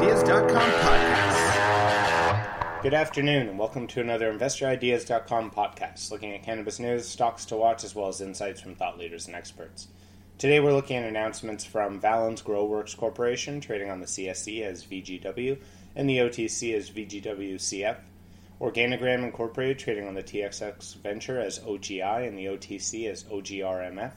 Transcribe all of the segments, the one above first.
InvestorIdeas.com podcast. Good afternoon, and welcome to another InvestorIdeas.com podcast, looking at cannabis news, stocks to watch, as well as insights from thought leaders and experts. Today, we're looking at announcements from Valens GroWorks Corporation, trading on the CSE as VGW and the OTC as VGWCF. Organigram Incorporated, trading on the TSX Venture as OGI and the OTC as OGRMF.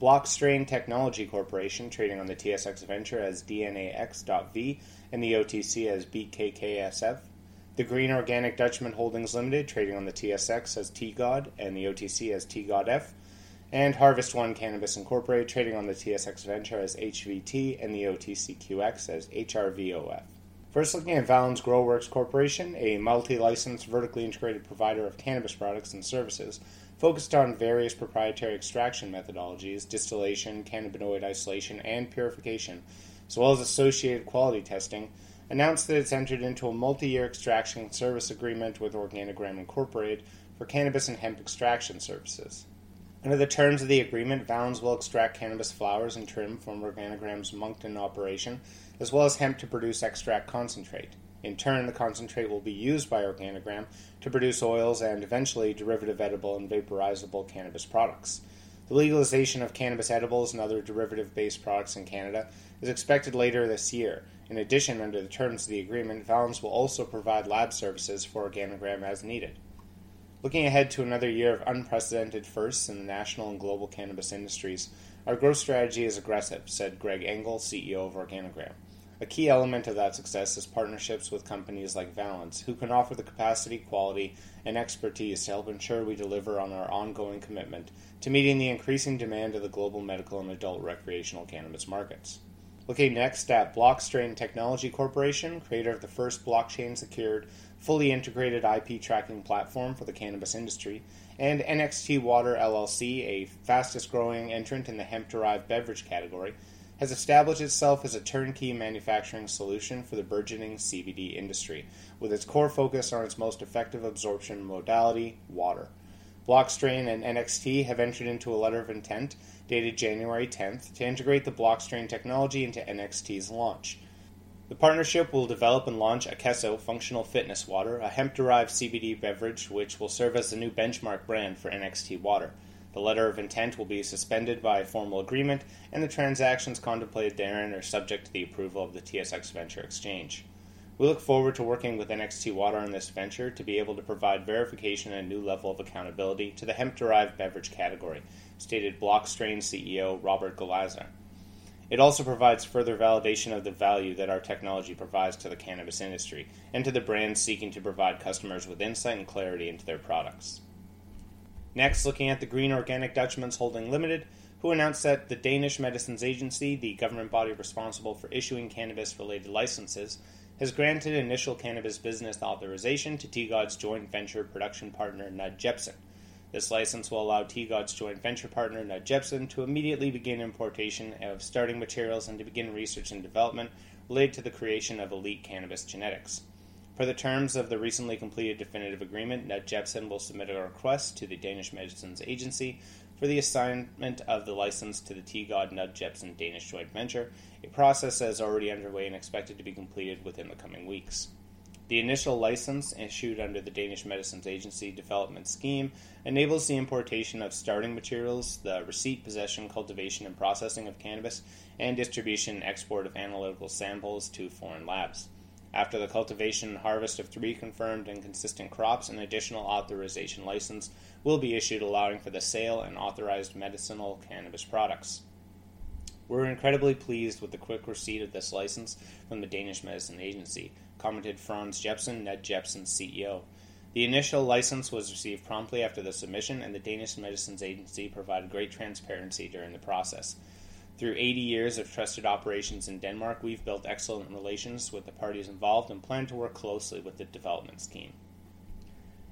Blockstrain Technology Corporation, trading on the TSX Venture as DNAX.V and the OTC as BKKSF. The Green Organic Dutchman Holdings Limited, trading on the TSX as TGOD and the OTC as TGODF. And Harvest One Cannabis Incorporated, trading on the TSX Venture as HVT and the OTCQX as HRVOF. First, looking at Valens GroWorks Corporation, a multi licensed, vertically integrated provider of cannabis products and services focused on various proprietary extraction methodologies, distillation, cannabinoid isolation, and purification, as well as associated quality testing, announced that it's entered into a multi year extraction service agreement with Organigram Incorporated for cannabis and hemp extraction services. Under the terms of the agreement, Valens will extract cannabis flowers and trim from Organigram's Moncton operation, as well as hemp to produce extract concentrate. In turn, the concentrate will be used by Organigram to produce oils and eventually derivative edible and vaporizable cannabis products. The legalization of cannabis edibles and other derivative based products in Canada is expected later this year. In addition, under the terms of the agreement, Valens will also provide lab services for Organigram as needed. Looking ahead to another year of unprecedented firsts in the national and global cannabis industries, our growth strategy is aggressive, said Greg Engel, CEO of Organigram. A key element of that success is partnerships with companies like Valens, who can offer the capacity, quality, and expertise to help ensure we deliver on our ongoing commitment to meeting the increasing demand of the global medical and adult recreational cannabis markets. Looking next at Blockstrain Technology Corporation, creator of the first blockchain secured, fully integrated IP tracking platform for the cannabis industry, and NXT Water LLC, a fastest growing entrant in the hemp derived beverage category, has established itself as a turnkey manufacturing solution for the burgeoning CBD industry, with its core focus on its most effective absorption modality, water. Blockstrain and NXT have entered into a letter of intent dated January 10th to integrate the Blockstrain technology into NXT's launch. The partnership will develop and launch Akeso Functional Fitness Water, a hemp derived CBD beverage which will serve as the new benchmark brand for NXT Water. The letter of intent will be suspended by a formal agreement, and the transactions contemplated therein are subject to the approval of the TSX Venture Exchange. We look forward to working with NXT Water on this venture to be able to provide verification and a new level of accountability to the hemp derived beverage category, stated Blockstrain CEO Robert Galarza. It also provides further validation of the value that our technology provides to the cannabis industry and to the brands seeking to provide customers with insight and clarity into their products. Next, looking at the Green Organic Dutchman's Holding Limited, who announced that the Danish Medicines Agency, the government body responsible for issuing cannabis related licenses, has granted initial cannabis business authorization to T-God's joint venture production partner Knud Jepsen. This license will allow T-God's joint venture partner Knud Jepsen to immediately begin importation of starting materials and to begin research and development related to the creation of elite cannabis genetics. For the terms of the recently completed definitive agreement, Knud Jepsen will submit a request to the Danish Medicines Agency for the assignment of the license to the T God Knud Jepsen Danish joint venture, a process that is already underway and expected to be completed within the coming weeks. The initial license, issued under the Danish Medicines Agency Development Scheme, enables the importation of starting materials, the receipt, possession, cultivation, and processing of cannabis, and distribution and export of analytical samples to foreign labs. After the cultivation and harvest of three confirmed and consistent crops, an additional authorization license will be issued allowing for the sale and authorized medicinal cannabis products. We're incredibly pleased with the quick receipt of this license from the Danish Medicine Agency, commented Franz Jepsen, Knud Jepsen's CEO. The initial license was received promptly after the submission, and the Danish Medicines Agency provided great transparency during the process. Through 80 years of trusted operations in Denmark, we've built excellent relations with the parties involved and plan to work closely with the development scheme.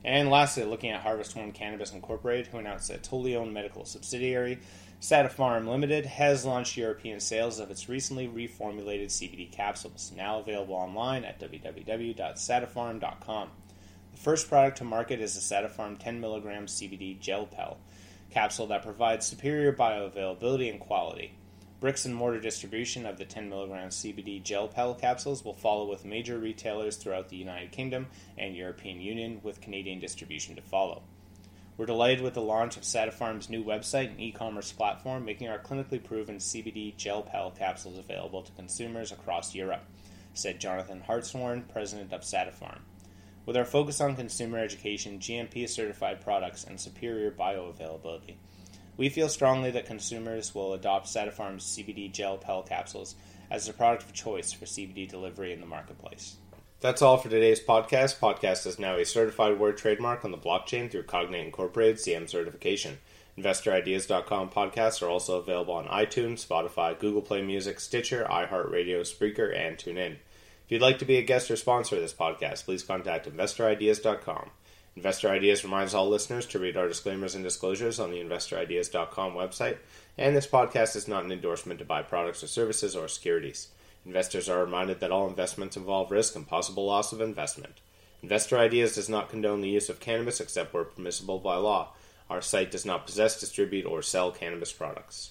And lastly, looking at Harvest One Cannabis Incorporated, who announced that wholly owned medical subsidiary, Satipharm Limited, has launched European sales of its recently reformulated CBD capsules, now available online at www.satipharm.com. The first product to market is the Satipharm 10 mg CBD Gelpell capsule that provides superior bioavailability and quality. Bricks and mortar distribution of the 10 mg CBD Gelpell capsules will follow with major retailers throughout the United Kingdom and European Union, with Canadian distribution to follow. We're delighted with the launch of Satipharm's new website and e commerce platform, making our clinically proven CBD Gelpell capsules available to consumers across Europe, said Jonathan Hartshorn, president of Satipharm. With our focus on consumer education, GMP certified products, and superior bioavailability, we feel strongly that consumers will adopt Satipharm's CBD Gelpell capsules as the product of choice for CBD delivery in the marketplace. That's all for today's podcast. Podcast is now a certified word trademark on the blockchain through Cognate Incorporated CM certification. InvestorIdeas.com podcasts are also available on iTunes, Spotify, Google Play Music, Stitcher, iHeartRadio, Spreaker, and TuneIn. If you'd like to be a guest or sponsor of this podcast, please contact InvestorIdeas.com. Investor Ideas reminds all listeners to read our disclaimers and disclosures on the InvestorIdeas.com website, and this podcast is not an endorsement to buy products or services or securities. Investors are reminded that all investments involve risk and possible loss of investment. Investor Ideas does not condone the use of cannabis except where permissible by law. Our site does not possess, distribute, or sell cannabis products.